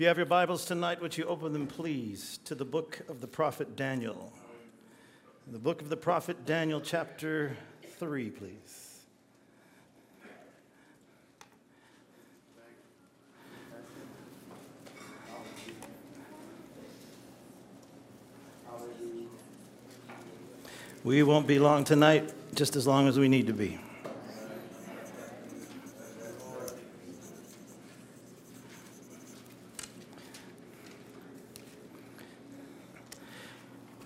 If you have your Bibles tonight, would you open them, please, to the book of the prophet Daniel? The book of the prophet Daniel, chapter 3, please. We won't be long tonight, just as long as we need to be.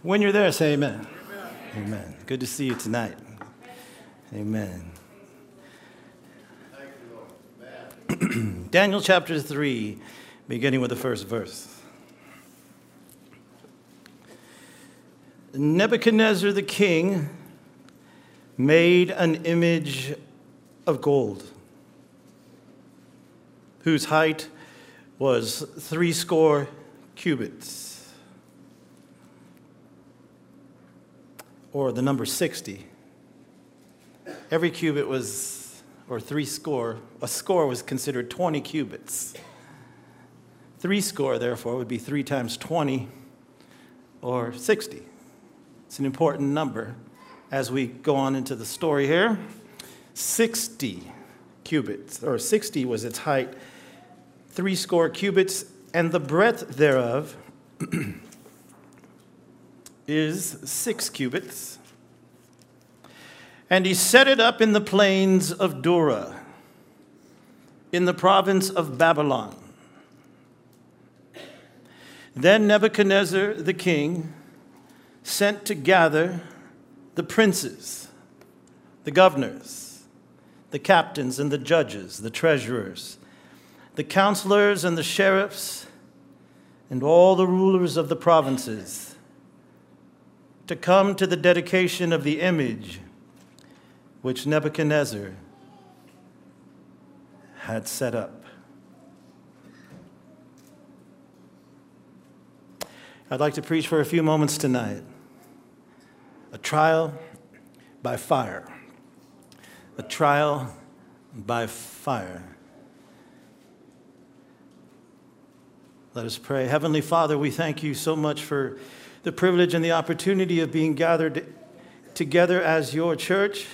When you're there, say amen. amen. Amen. Good to see you tonight. Amen. Daniel chapter 3, beginning with the first verse. Nebuchadnezzar the king made an image of gold, whose height was threescore cubits or the number 60. Every cubit was, or three score, a score was considered 20 cubits. Three score, therefore, would be three times 20 or 60. It's an important number as we go on into the story here. 60 cubits, or 60 was its height, three score cubits, and the breadth thereof is six cubits. And he set it up in the plains of Dura, in the province of Babylon. Then Nebuchadnezzar the king sent to gather the princes, the governors, the captains and the judges, the treasurers, the counselors and the sheriffs, and all the rulers of the provinces to come to the dedication of the image which Nebuchadnezzar had set up. I'd like to preach for a few moments tonight a trial by fire. A trial by fire. Let us pray. Heavenly Father, we thank you so much for the privilege and the opportunity of being gathered together as your church,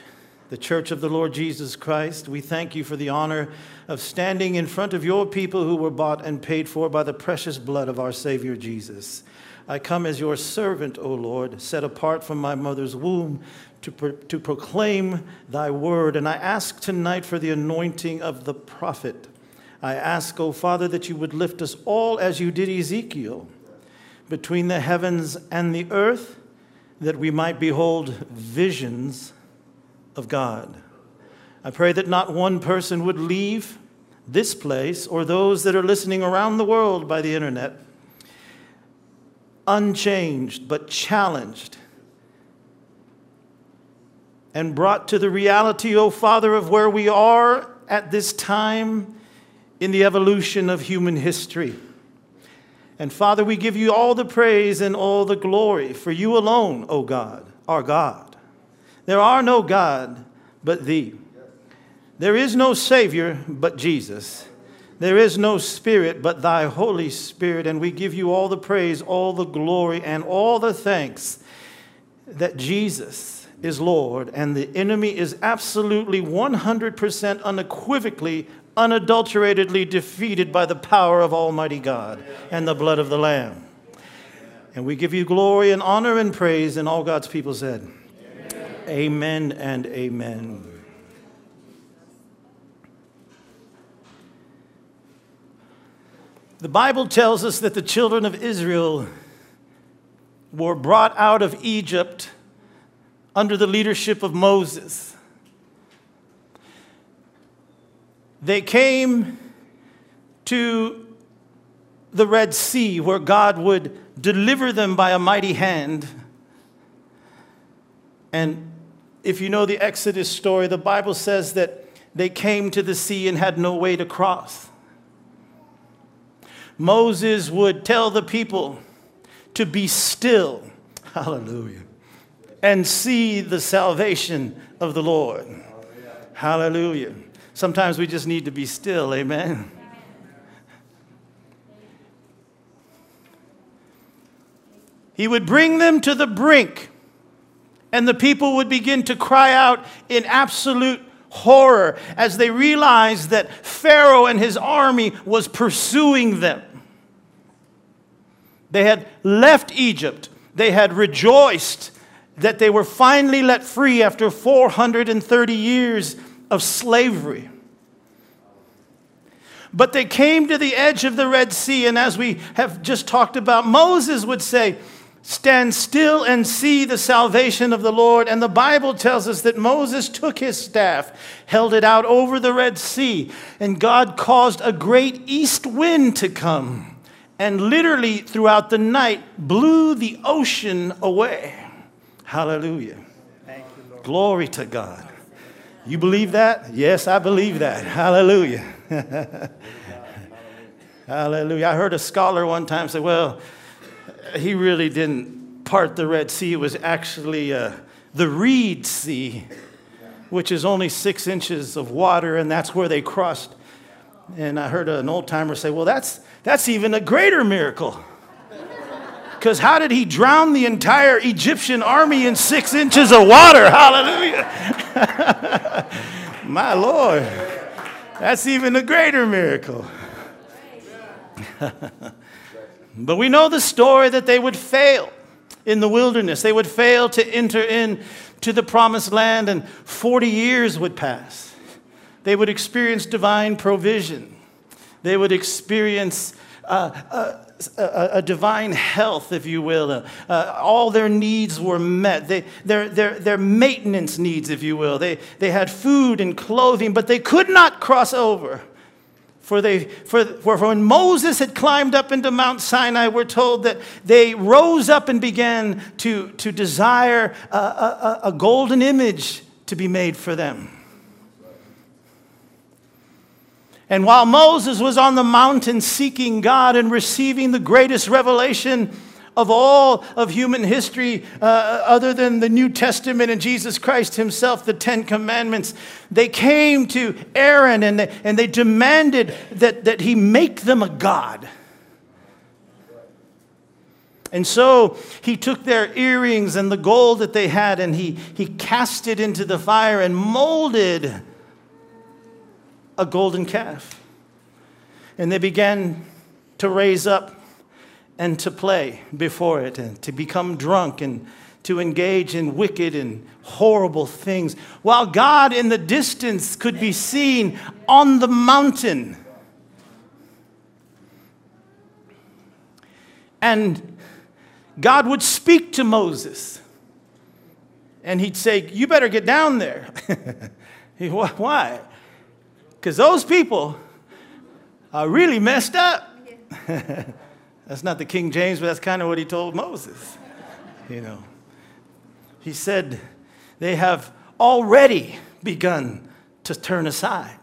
the church of the Lord Jesus Christ. We thank you for the honor of standing in front of your people who were bought and paid for by the precious blood of our Savior Jesus. I come as your servant, O Lord, set apart from my mother's womb to, pro- to proclaim thy word. And I ask tonight for the anointing of the prophet. I ask, O Father, that you would lift us all as you did Ezekiel between the heavens and the earth, that we might behold visions of God. I pray that not one person would leave this place or those that are listening around the world by the internet unchanged but challenged and brought to the reality, O oh Father, of where we are at this time in the evolution of human history. And Father, we give you all the praise and all the glory for you alone, O God, our God. There are no God but thee. There is no Savior but Jesus. There is no Spirit but thy Holy Spirit. And we give you all the praise, all the glory, and all the thanks that Jesus is Lord and the enemy is absolutely 100% unequivocally unadulteratedly defeated by the power of Almighty God and the blood of the Lamb. And we give you glory and honor and praise, and all God's people said, Amen, amen and amen. The Bible tells us that the children of Israel were brought out of Egypt under the leadership of Moses. They came to the Red Sea where God would deliver them by a mighty hand. And if you know the Exodus story, the Bible says that they came to the sea and had no way to cross. Moses would tell the people to be still, hallelujah, and see the salvation of the Lord. Hallelujah. Sometimes we just need to be still, amen? He would bring them to the brink, and the people would begin to cry out in absolute horror as they realized that Pharaoh and his army was pursuing them. They had left Egypt, they had rejoiced that they were finally let free after 430 years of slavery. But they came to the edge of the Red Sea, and as we have just talked about, Moses would say, Stand still and see the salvation of the Lord. And the Bible tells us that Moses took his staff, held it out over the Red Sea, and God caused a great east wind to come, and literally throughout the night blew the ocean away. Hallelujah. You, Glory to God. You believe that? Yes, I believe that. Hallelujah. Hallelujah. I heard a scholar one time say, well, he really didn't part the Red Sea. It was actually uh, the Reed Sea, which is only six inches of water, and that's where they crossed. And I heard an old timer say, well, that's, that's even a greater miracle. Because how did he drown the entire Egyptian army in six inches of water? Hallelujah. My Lord. That's even a greater miracle. but we know the story that they would fail in the wilderness. They would fail to enter into the promised land, and 40 years would pass. They would experience divine provision. They would experience uh, uh, a, a, divine health, if you will. Uh, all their needs were met. They, their, their, their maintenance needs, if you will. They, they had food and clothing, but they could not cross over. For, they, for, for when Moses had climbed up into Mount Sinai, we're told that they rose up and began to, to desire a, a, a golden image to be made for them. And while Moses was on the mountain seeking God and receiving the greatest revelation of all of human history, uh, other than the New Testament and Jesus Christ Himself, the Ten Commandments, they came to Aaron and they, and they demanded that, that he make them a God. And so he took their earrings and the gold that they had and he, he cast it into the fire and molded a golden calf. And they began to raise up and to play before it and to become drunk and to engage in wicked and horrible things, while God in the distance could be seen on the mountain. And God would speak to Moses, and he'd say, You better get down there. Why? Because those people are really messed up. that's not the King James, but that's kind of what he told Moses. You know, he said, they have already begun to turn aside.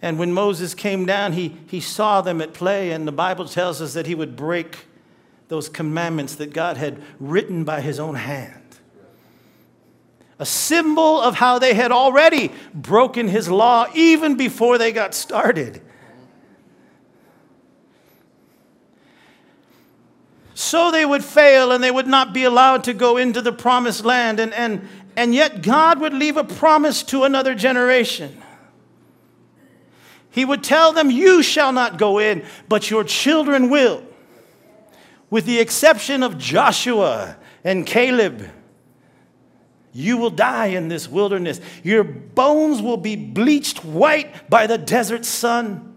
And when Moses came down, he, he saw them at play, and the Bible tells us that he would break those commandments that God had written by his own hand a symbol of how they had already broken his law even before they got started. So they would fail and they would not be allowed to go into the promised land. And, and, and yet, God would leave a promise to another generation. He would tell them, You shall not go in, but your children will, with the exception of Joshua and Caleb. You will die in this wilderness. Your bones will be bleached white by the desert sun,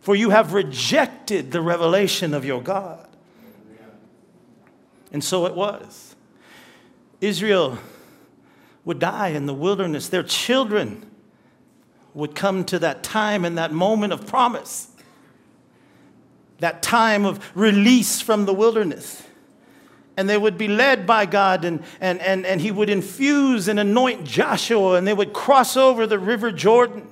for you have rejected the revelation of your God. And so it was. Israel would die in the wilderness. Their children would come to that time and that moment of promise, that time of release from the wilderness and they would be led by God, and, and, and, and He would infuse and anoint Joshua, and they would cross over the River Jordan.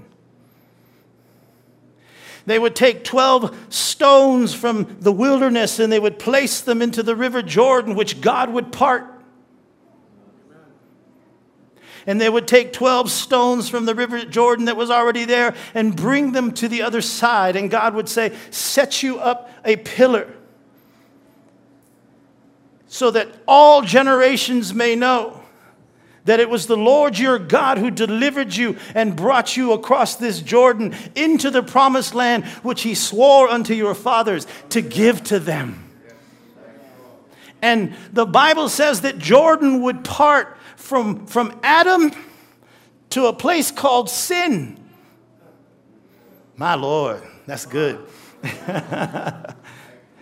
They would take 12 stones from the wilderness and they would place them into the River Jordan, which God would part. And they would take 12 stones from the River Jordan that was already there and bring them to the other side. And God would say, Set you up a pillar so that all generations may know that it was the Lord your God who delivered you and brought you across this Jordan into the promised land which he swore unto your fathers to give to them. And the Bible says that Jordan would part from, from Adam to a place called sin. My Lord, that's good.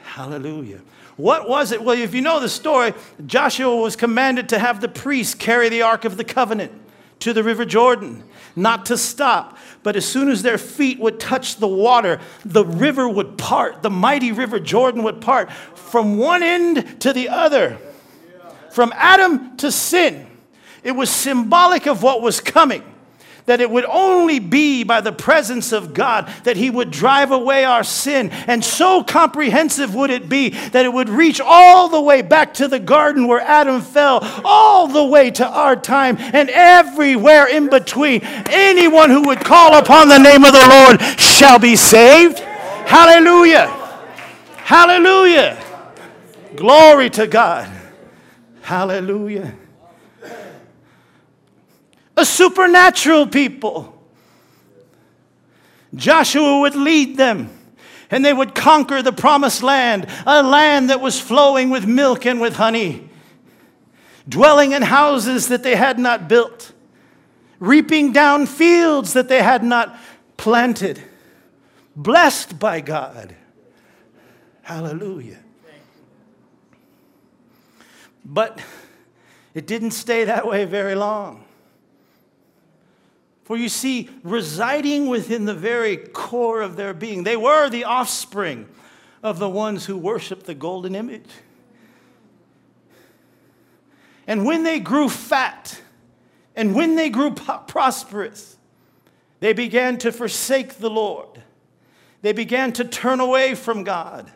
Hallelujah. What was it? Well, if you know the story, Joshua was commanded to have the priests carry the Ark of the Covenant to the River Jordan, not to stop. But as soon as their feet would touch the water, the river would part. The mighty River Jordan would part from one end to the other, from Adam to sin. It was symbolic of what was coming that it would only be by the presence of God that He would drive away our sin. And so comprehensive would it be that it would reach all the way back to the garden where Adam fell, all the way to our time, and everywhere in between. Anyone who would call upon the name of the Lord shall be saved. Hallelujah! Hallelujah! Glory to God. Hallelujah a supernatural people. Joshua would lead them and they would conquer the promised land, a land that was flowing with milk and with honey, dwelling in houses that they had not built, reaping down fields that they had not planted, blessed by God. Hallelujah. But it didn't stay that way very long. For you see, residing within the very core of their being, they were the offspring of the ones who worshiped the golden image. And when they grew fat and when they grew prosperous, they began to forsake the Lord. They began to turn away from God.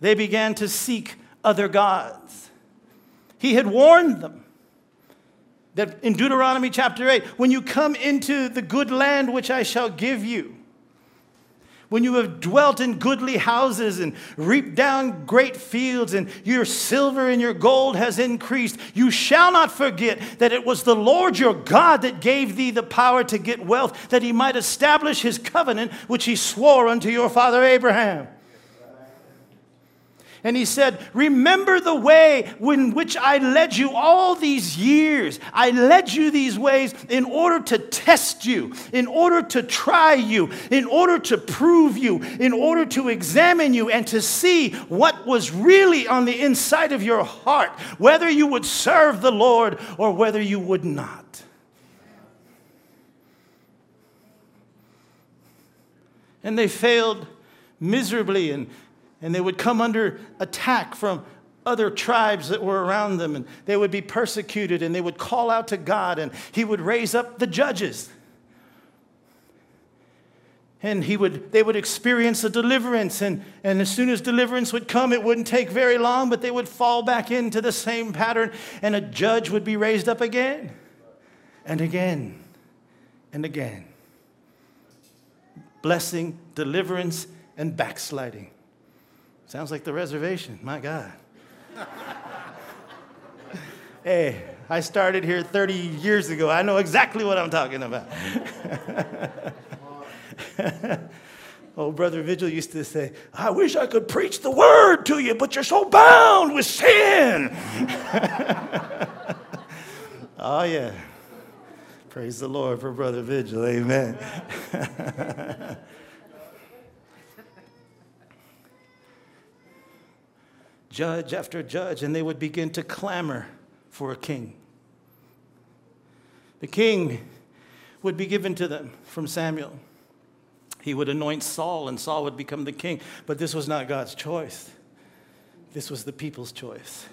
They began to seek other gods. He had warned them that in Deuteronomy chapter 8, when you come into the good land which I shall give you, when you have dwelt in goodly houses and reaped down great fields, and your silver and your gold has increased, you shall not forget that it was the Lord your God that gave thee the power to get wealth, that he might establish his covenant which he swore unto your father Abraham. And he said, Remember the way in which I led you all these years. I led you these ways in order to test you, in order to try you, in order to prove you, in order to examine you and to see what was really on the inside of your heart, whether you would serve the Lord or whether you would not. And they failed miserably and and they would come under attack from other tribes that were around them, and they would be persecuted, and they would call out to God, and He would raise up the judges. And he would, they would experience a deliverance, and, and as soon as deliverance would come, it wouldn't take very long, but they would fall back into the same pattern, and a judge would be raised up again and again and again. Blessing, deliverance, and backsliding. Sounds like the reservation. My God. hey, I started here 30 years ago. I know exactly what I'm talking about. Old Brother Vigil used to say, I wish I could preach the word to you, but you're so bound with sin. oh, yeah. Praise the Lord for Brother Vigil. Amen. judge after judge, and they would begin to clamor for a king. The king would be given to them from Samuel. He would anoint Saul, and Saul would become the king. But this was not God's choice, this was the people's choice.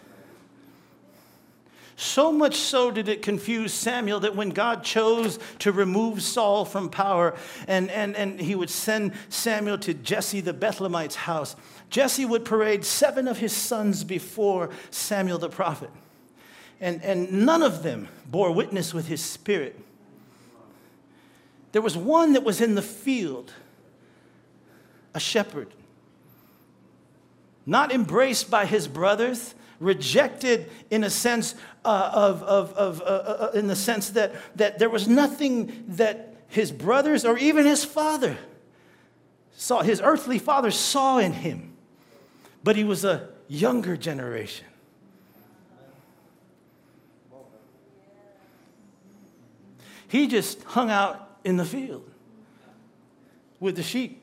So much so did it confuse Samuel that when God chose to remove Saul from power and, and, and he would send Samuel to Jesse the Bethlehemite's house, Jesse would parade seven of his sons before Samuel the prophet. And, and none of them bore witness with his spirit. There was one that was in the field, a shepherd, not embraced by his brothers, rejected in a sense uh, of, of, of uh, uh, uh, in the sense that, that there was nothing that his brothers or even his father saw, his earthly father saw in him. But he was a younger generation. He just hung out in the field with the sheep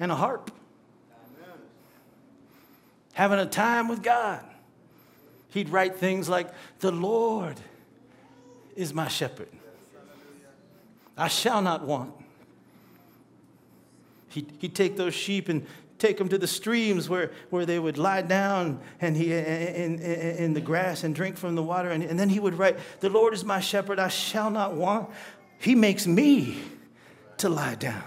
and a harp, having a time with God. He'd write things like, The Lord is my shepherd. I shall not want. He'd, he'd take those sheep and take them to the streams where, where they would lie down and he, in, in, in the grass and drink from the water. And, and then he would write, The Lord is my shepherd, I shall not want. He makes me to lie down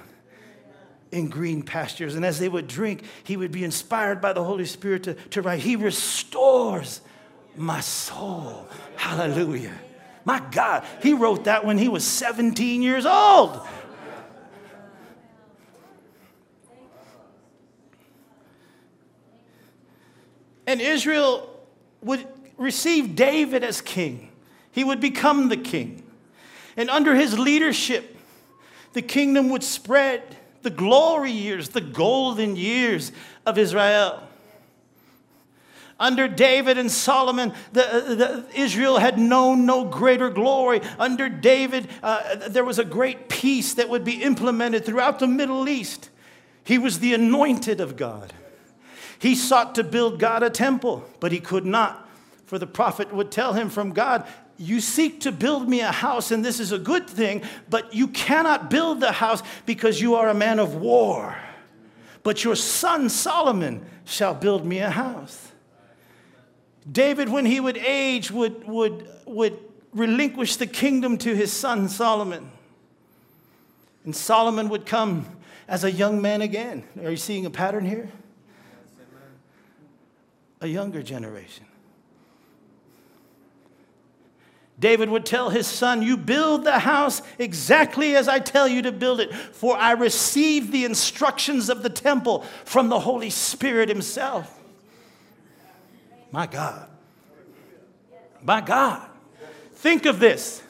in green pastures. And as they would drink, he would be inspired by the Holy Spirit to, to write, He restores my soul. Hallelujah. My God, he wrote that when he was 17 years old. And Israel would receive David as king. He would become the king. And under his leadership, the kingdom would spread the glory years, the golden years of Israel. Under David and Solomon, the, the, Israel had known no greater glory. Under David, uh, there was a great peace that would be implemented throughout the Middle East. He was the anointed of God. He sought to build God a temple, but he could not. For the prophet would tell him from God, You seek to build me a house, and this is a good thing, but you cannot build the house because you are a man of war. But your son Solomon shall build me a house. David, when he would age, would, would, would relinquish the kingdom to his son Solomon. And Solomon would come as a young man again. Are you seeing a pattern here? A younger generation. David would tell his son, You build the house exactly as I tell you to build it, for I received the instructions of the temple from the Holy Spirit Himself. My God. My God. Think of this.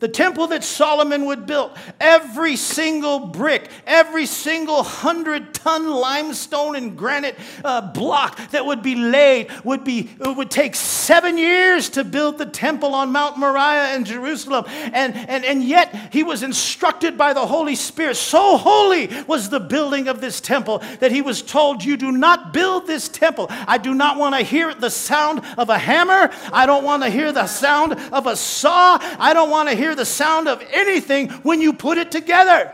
The temple that Solomon would build, every single brick, every single hundred ton limestone and granite uh, block that would be laid would be it would take seven years to build the temple on Mount Moriah in Jerusalem. And, and, and yet he was instructed by the Holy Spirit. So holy was the building of this temple that he was told, You do not build this temple. I do not want to hear the sound of a hammer. I don't want to hear the sound of a saw. I don't want to hear hear the sound of anything when you put it together.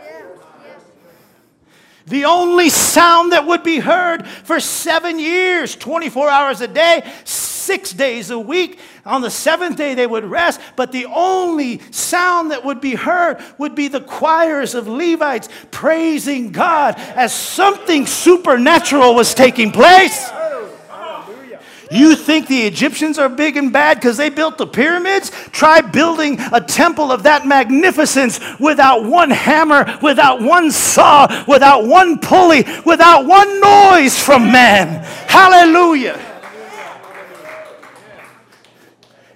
The only sound that would be heard for seven years, 24 hours a day, six days a week. On the seventh day, they would rest, but the only sound that would be heard would be the choirs of Levites praising God as something supernatural was taking place. You think the Egyptians are big and bad because they built the pyramids? Try building a temple of that magnificence without one hammer, without one saw, without one pulley, without one noise from man. Hallelujah.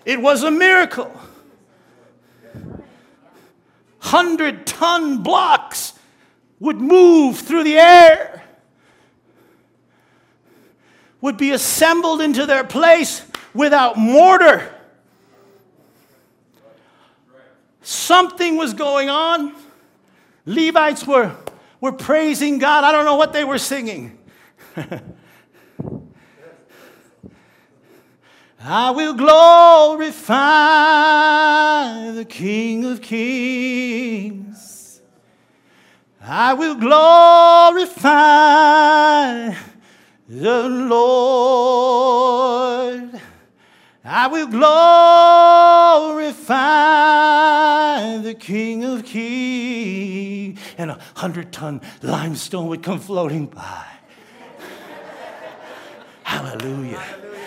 It was a miracle. Hundred ton blocks would move through the air would be assembled into their place without mortar. Something was going on. Levites were, were praising God. I don't know what they were singing. I will glorify the King of Kings. I will glorify the Lord. I will glorify the King of Kings. And a hundred ton limestone would come floating by. Hallelujah.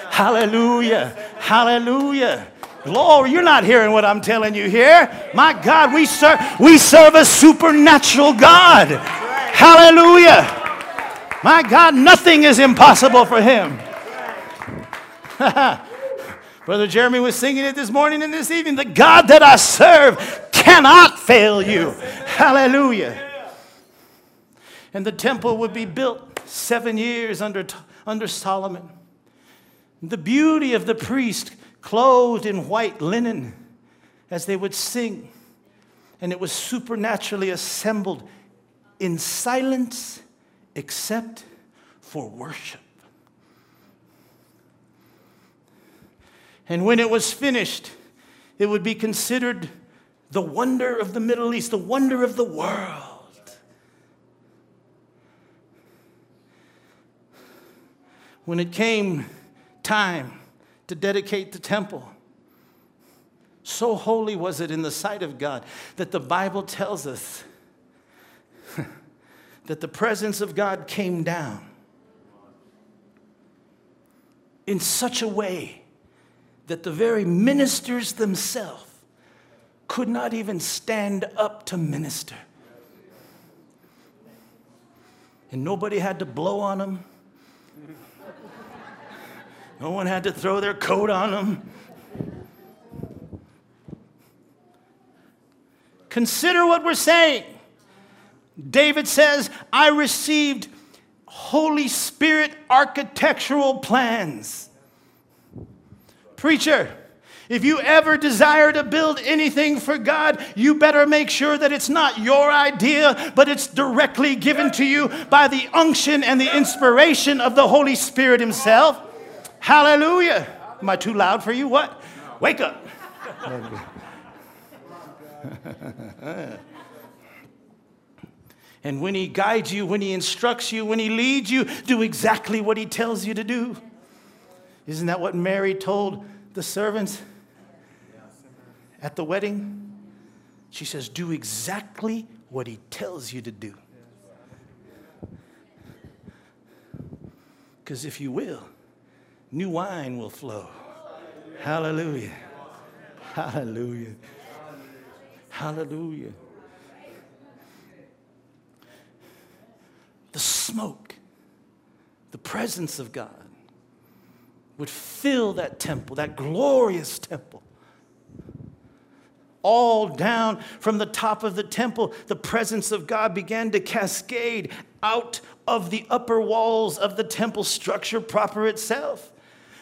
Hallelujah. Hallelujah. Glory, you're not hearing what I'm telling you here. My God, we serve we serve a supernatural God. Hallelujah. My God, nothing is impossible for him. Brother Jeremy was singing it this morning and this evening. The God that I serve cannot fail you. Hallelujah. And the temple would be built seven years under, under Solomon. The beauty of the priest clothed in white linen as they would sing. And it was supernaturally assembled in silence except for worship. And when it was finished, it would be considered the wonder of the Middle East, the wonder of the world. When it came time to dedicate the temple, so holy was it in the sight of God that the Bible tells us that the presence of God came down in such a way that the very ministers themselves could not even stand up to minister. And nobody had to blow on them. No one had to throw their coat on them. Consider what we're saying. David says, I received Holy Spirit architectural plans. Preacher, if you ever desire to build anything for God, you better make sure that it's not your idea, but it's directly given to you by the unction and the inspiration of the Holy Spirit Himself. Hallelujah. Am I too loud for you? What? Wake up. and when He guides you, when He instructs you, when He leads you, do exactly what He tells you to do. Isn't that what Mary told the servants at the wedding? She says, Do exactly what He tells you to do. Because if you will, new wine will flow. Hallelujah. Hallelujah. Hallelujah. The smoke, the presence of God would fill that temple, that glorious temple. All down from the top of the temple, the presence of God began to cascade out of the upper walls of the temple structure proper itself.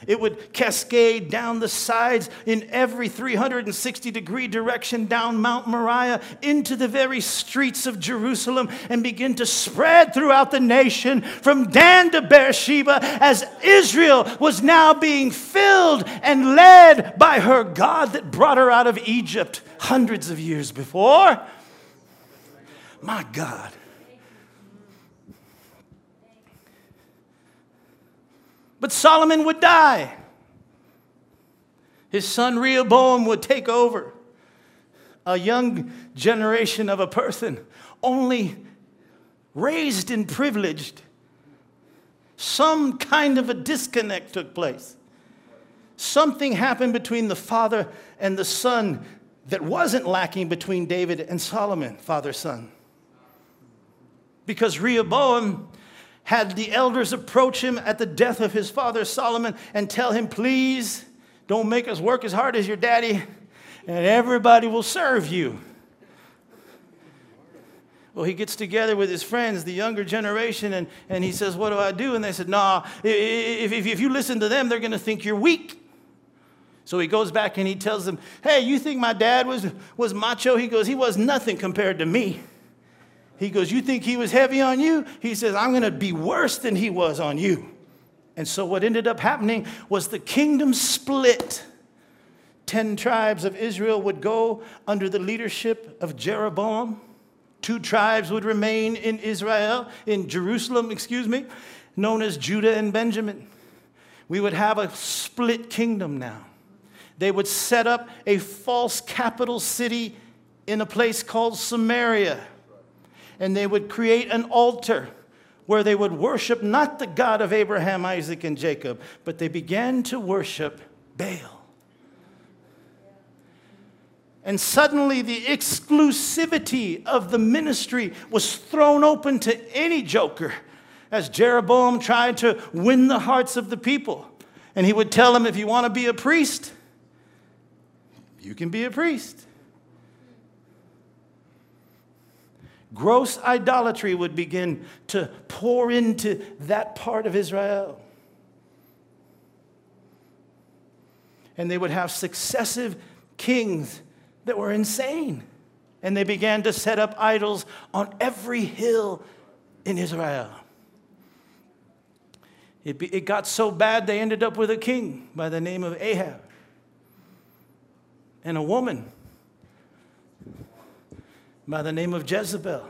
It would cascade down the sides in every 360 degree direction down Mount Moriah into the very streets of Jerusalem and begin to spread throughout the nation from Dan to Beersheba as Israel was now being filled and led by her God that brought her out of Egypt hundreds of years before. My God. But Solomon would die. His son Rehoboam would take over. A young generation of a person, only raised and privileged. Some kind of a disconnect took place. Something happened between the father and the son that wasn't lacking between David and Solomon, father son. Because Rehoboam had the elders approach him at the death of his father Solomon and tell him, Please don't make us work as hard as your daddy, and everybody will serve you. Well, he gets together with his friends, the younger generation, and, and he says, What do I do? And they said, Nah, if, if, if you listen to them, they're going to think you're weak. So he goes back and he tells them, Hey, you think my dad was, was macho? He goes, He was nothing compared to me. He goes, You think he was heavy on you? He says, I'm going to be worse than he was on you. And so what ended up happening was the kingdom split. Ten tribes of Israel would go under the leadership of Jeroboam. Two tribes would remain in Israel, in Jerusalem, excuse me, known as Judah and Benjamin. We would have a split kingdom now. They would set up a false capital city in a place called Samaria and they would create an altar where they would worship not the God of Abraham, Isaac, and Jacob, but they began to worship Baal. And suddenly, the exclusivity of the ministry was thrown open to any joker as Jeroboam tried to win the hearts of the people. And he would tell them, if you want to be a priest, you can be a priest. Gross idolatry would begin to pour into that part of Israel. And they would have successive kings that were insane. And they began to set up idols on every hill in Israel. It, be, it got so bad they ended up with a king by the name of Ahab and a woman by the name of Jezebel.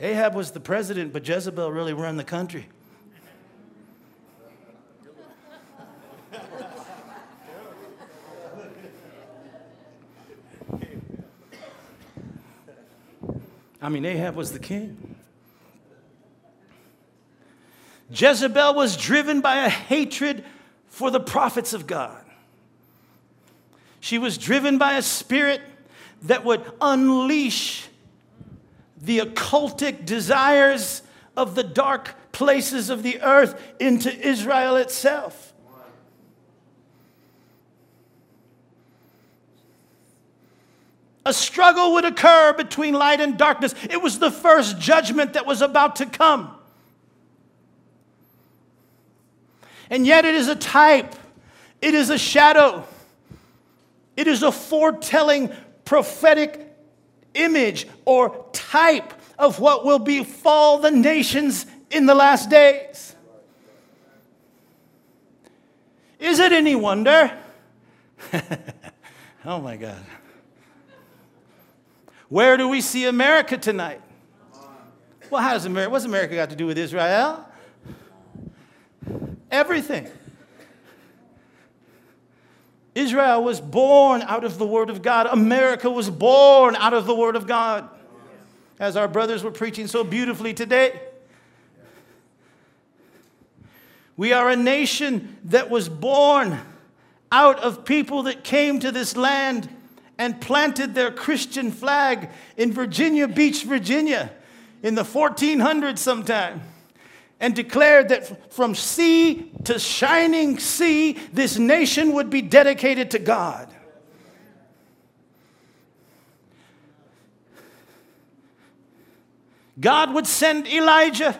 Ahab was the president, but Jezebel really ran the country. I mean, Ahab was the king. Jezebel was driven by a hatred for the prophets of God. She was driven by a spirit that would unleash the occultic desires of the dark places of the earth into Israel itself. A struggle would occur between light and darkness. It was the first judgment that was about to come. And yet, it is a type, it is a shadow, it is a foretelling prophetic image or type of what will befall the nations in the last days. Is it any wonder? oh my God. Where do we see America tonight? Well, how does America, what's America got to do with Israel? Everything. Israel was born out of the Word of God. America was born out of the Word of God. As our brothers were preaching so beautifully today. We are a nation that was born out of people that came to this land and planted their Christian flag in Virginia Beach, Virginia in the 1400s sometime and declared that from sea to shining sea, this nation would be dedicated to God. God would send Elijah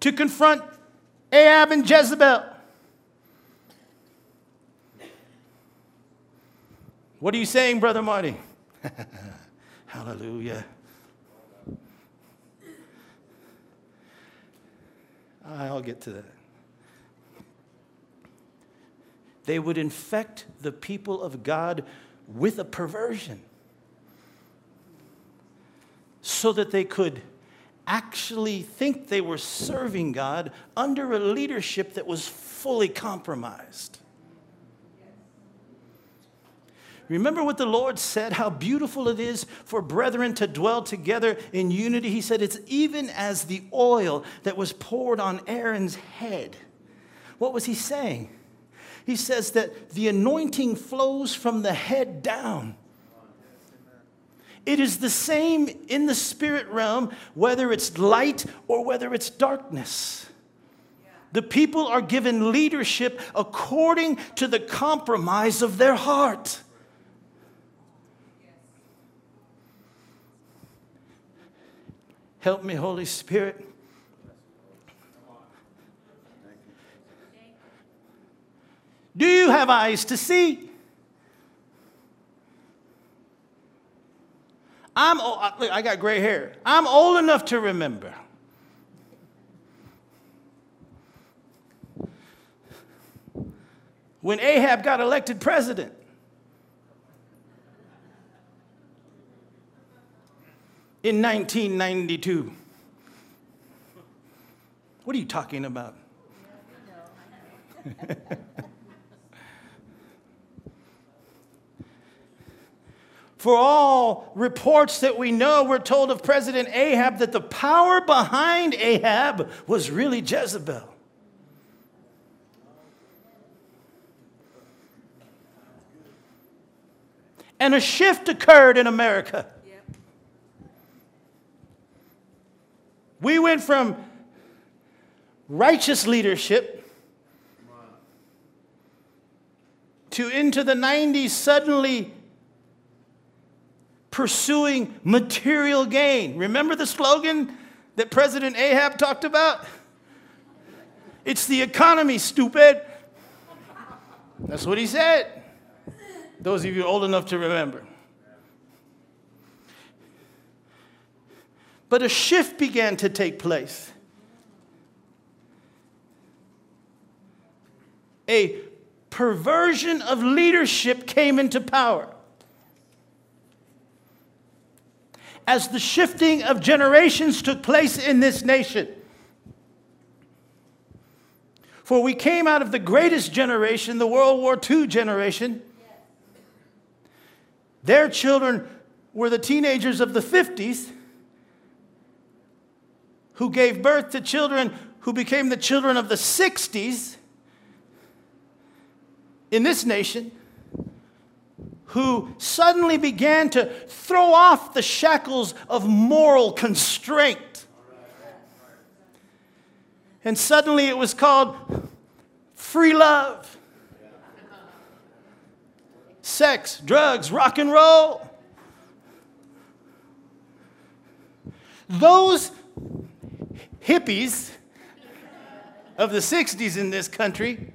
to confront Ahab and Jezebel. What are you saying, Brother Marty? Hallelujah. I'll get to that. They would infect the people of God with a perversion so that they could actually think they were serving God under a leadership that was fully compromised. Remember what the Lord said, how beautiful it is for brethren to dwell together in unity? He said, It's even as the oil that was poured on Aaron's head. What was he saying? He says that the anointing flows from the head down. It is the same in the spirit realm, whether it's light or whether it's darkness. The people are given leadership according to the compromise of their heart. Help me, Holy Spirit. Do you have eyes to see? I'm old, look, I got gray hair. I'm old enough to remember. When Ahab got elected president, in 1992. What are you talking about? For all reports that we know, we're told of President Ahab that the power behind Ahab was really Jezebel. And a shift occurred in America. We went from righteous leadership to into the 90s suddenly pursuing material gain. Remember the slogan that President Ahab talked about? It's the economy, stupid. That's what he said. Those of you old enough to remember. But a shift began to take place. A perversion of leadership came into power. As the shifting of generations took place in this nation, for we came out of the greatest generation, the World War II generation. Their children were the teenagers of the 50s who gave birth to children who became the children of the 60s in this nation who suddenly began to throw off the shackles of moral constraint and suddenly it was called free love. Sex, drugs, rock and roll. Those hippies of the 60s in this country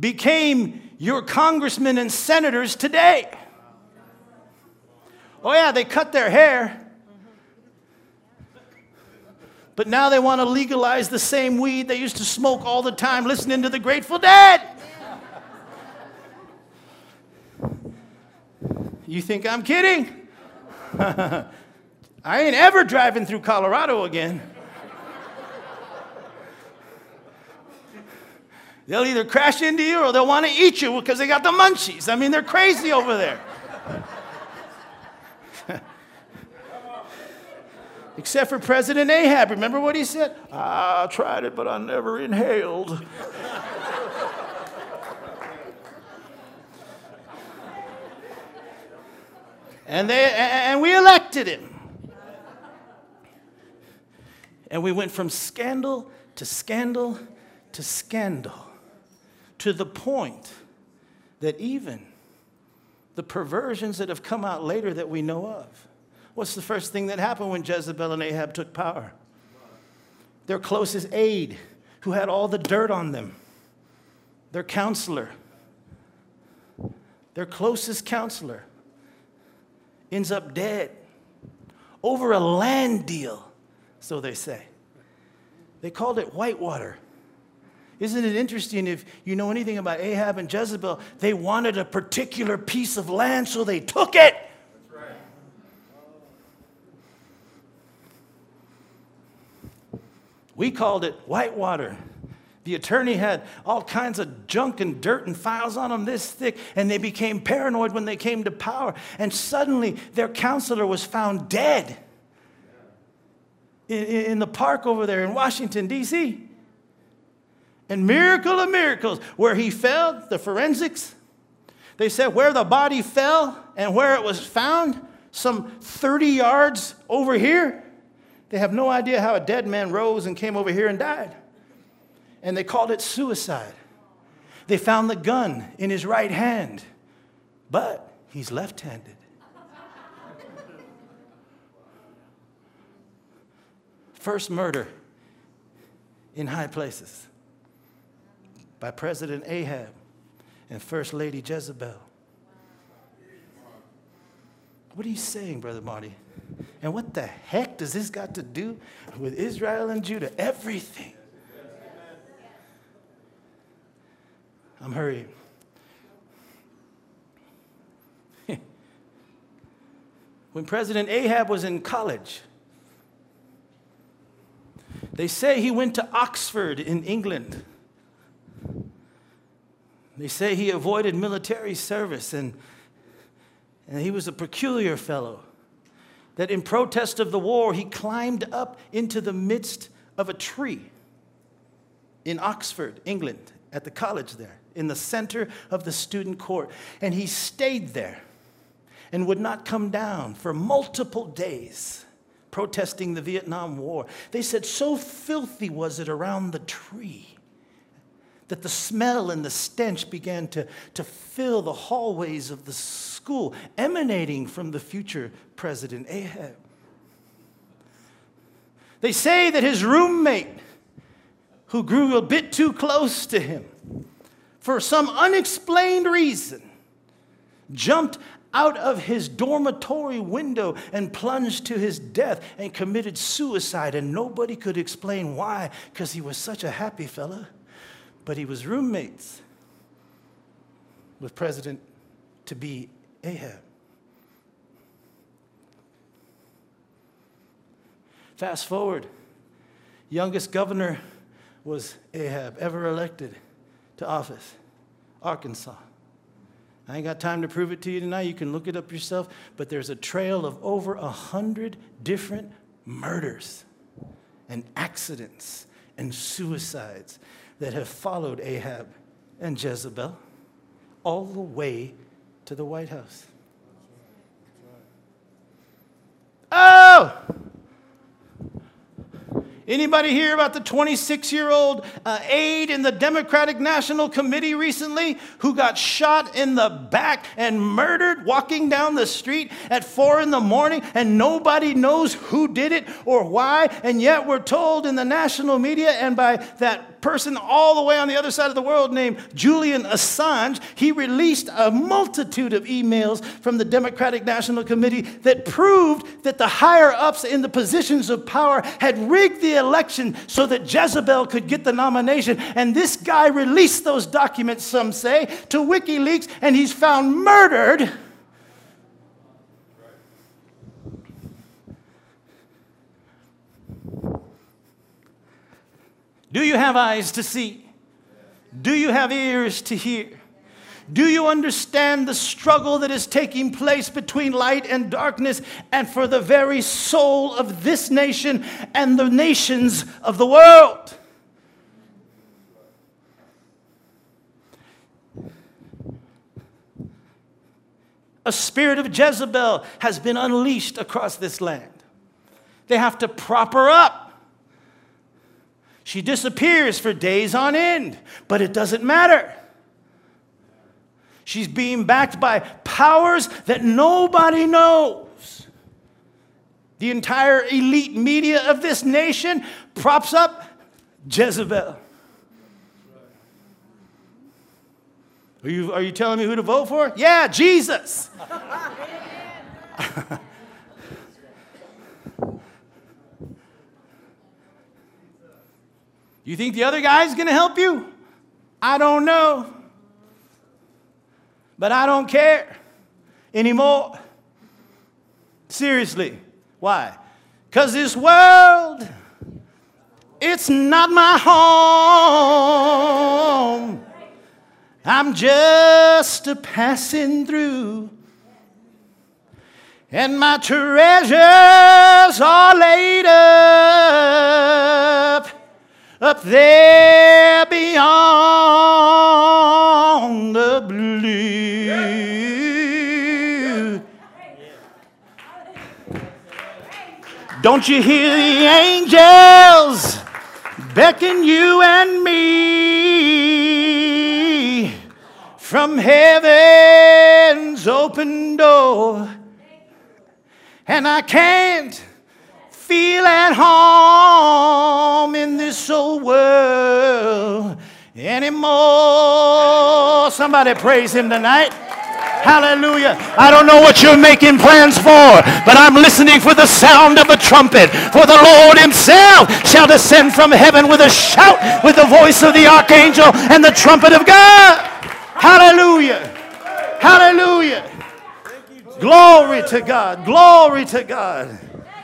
became your congressmen and senators today. Oh, yeah, they cut their hair. But now they want to legalize the same weed they used to smoke all the time listening to the Grateful Dead. You think I'm kidding? I ain't ever driving through Colorado again. They'll either crash into you or they'll want to eat you because they got the munchies. I mean, they're crazy over there. Except for President Ahab. Remember what he said? I tried it, but I never inhaled. and, they, and we elected him. And we went from scandal to scandal to scandal to the point that even the perversions that have come out later that we know of. What's the first thing that happened when Jezebel and Ahab took power? Their closest aide, who had all the dirt on them, their counselor, their closest counselor, ends up dead over a land deal, so they say. They called it whitewater. Isn't it interesting if you know anything about Ahab and Jezebel? They wanted a particular piece of land, so they took it. We called it whitewater. The attorney had all kinds of junk and dirt and files on them this thick, and they became paranoid when they came to power. And suddenly, their counselor was found dead in, in the park over there in Washington, D.C. And miracle of miracles, where he fell, the forensics, they said where the body fell and where it was found, some 30 yards over here, they have no idea how a dead man rose and came over here and died. And they called it suicide. They found the gun in his right hand, but he's left handed. First murder in high places by President Ahab and First Lady Jezebel. What are you saying, Brother Marty? And what the heck does this got to do with Israel and Judah? Everything. I'm hurrying. when President Ahab was in college, they say he went to Oxford in England. They say he avoided military service and, and he was a peculiar fellow that in protest of the war, he climbed up into the midst of a tree in Oxford, England, at the college there, in the center of the student court. And he stayed there and would not come down for multiple days, protesting the Vietnam War. They said, so filthy was it around the tree that the smell and the stench began to, to fill the hallways of the school, emanating from the future president Ahab. They say that his roommate, who grew a bit too close to him, for some unexplained reason, jumped out of his dormitory window and plunged to his death and committed suicide. And nobody could explain why, because he was such a happy fella. But he was roommates with President to be Ahab. Fast forward, youngest governor was Ahab, ever elected to office, Arkansas. I ain't got time to prove it to you tonight. You can look it up yourself. But there's a trail of over a hundred different murders and accidents and suicides that have followed Ahab and Jezebel all the way to the White House. Oh! Anybody hear about the 26 year old uh, aide in the Democratic National Committee recently who got shot in the back and murdered walking down the street at four in the morning and nobody knows who did it or why? And yet we're told in the national media and by that person all the way on the other side of the world named Julian Assange, he released a multitude of emails from the Democratic National Committee that proved that the higher ups in the positions of power had rigged election so that Jezebel could get the nomination. And this guy released those documents, some say, to WikiLeaks, and he's found murdered. Do you have eyes to see? Do you have ears to hear? Do you understand the struggle that is taking place between light and darkness and for the very soul of this nation and the nations of the world? A spirit of Jezebel has been unleashed across this land. They have to prop her up. She disappears for days on end, but it doesn't matter. She's being backed by powers that nobody knows. The entire elite media of this nation props up Jezebel. Are you, are you telling me who to vote for? Yeah, Jesus. You think the other guy's going to help you? I don't know. But I don't care anymore. Seriously. Why? Because this world, it's not my home. I'm just a passing through. And my treasures are laid up up there beyond the blue. Don't you hear the angels beckon you and me from heaven's open door? And I can't feel at home in this old world anymore. Somebody praise him tonight. Hallelujah. I don't know what you're making plans for, but I'm listening for the sound of a trumpet. For the Lord himself shall descend from heaven with a shout, with the voice of the archangel and the trumpet of God. Hallelujah. Hallelujah. Glory to God. Glory to God.